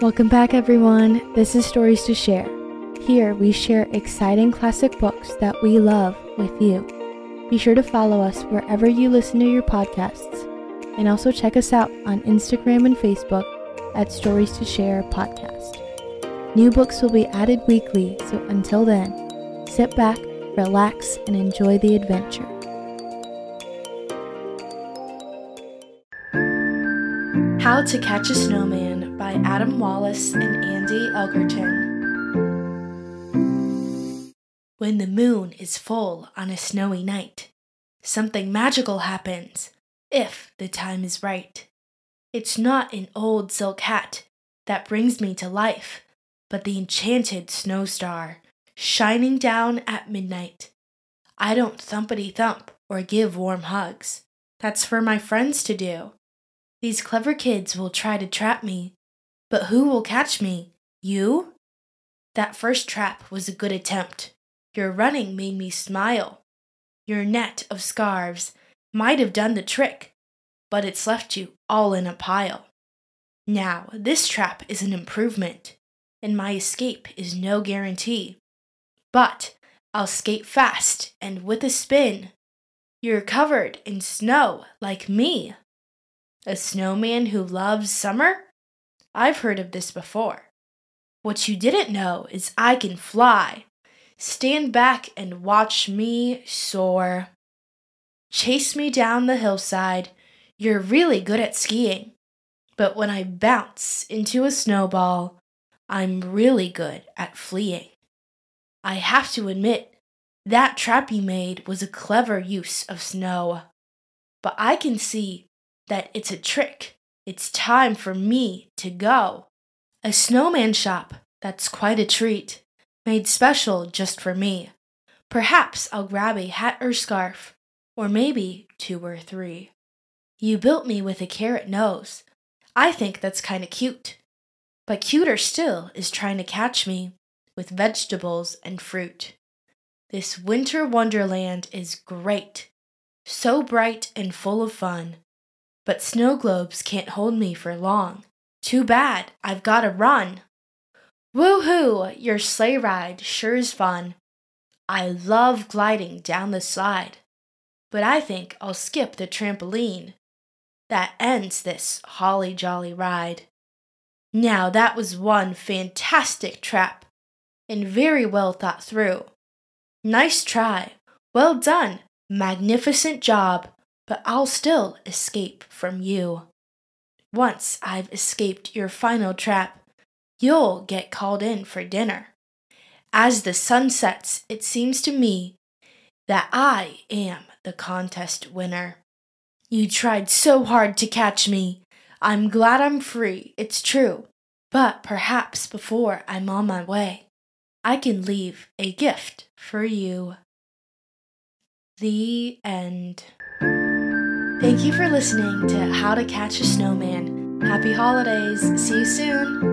Welcome back, everyone. This is Stories to Share. Here we share exciting classic books that we love with you. Be sure to follow us wherever you listen to your podcasts, and also check us out on Instagram and Facebook at Stories to Share Podcast. New books will be added weekly, so until then, sit back, relax, and enjoy the adventure. How to Catch a Snowman by Adam Wallace and Andy Elkerton. When the moon is full on a snowy night, something magical happens, if the time is right. It's not an old silk hat that brings me to life, but the enchanted snow star shining down at midnight. I don't thumpity thump or give warm hugs. That's for my friends to do. These clever kids will try to trap me, but who will catch me? You? That first trap was a good attempt. Your running made me smile. Your net of scarves might have done the trick, but it's left you all in a pile. Now, this trap is an improvement, and my escape is no guarantee. But I'll skate fast and with a spin. You're covered in snow like me. A snowman who loves summer? I've heard of this before. What you didn't know is I can fly. Stand back and watch me soar. Chase me down the hillside. You're really good at skiing. But when I bounce into a snowball, I'm really good at fleeing. I have to admit, that trap you made was a clever use of snow. But I can see that it's a trick. It's time for me to go. A snowman shop, that's quite a treat, made special just for me. Perhaps I'll grab a hat or scarf, or maybe two or three. You built me with a carrot nose. I think that's kinda cute. But cuter still is trying to catch me with vegetables and fruit. This winter wonderland is great, so bright and full of fun. But snow globes can't hold me for long. Too bad, I've gotta run. Woohoo! Your sleigh ride sure is fun. I love gliding down the slide. But I think I'll skip the trampoline. That ends this holly jolly ride. Now that was one fantastic trap, and very well thought through. Nice try. Well done. Magnificent job but I'll still escape from you. Once I've escaped your final trap, you'll get called in for dinner. As the sun sets, it seems to me that I am the contest winner. You tried so hard to catch me. I'm glad I'm free, it's true. But perhaps before I'm on my way, I can leave a gift for you. The end. Thank you for listening to How to Catch a Snowman. Happy holidays. See you soon.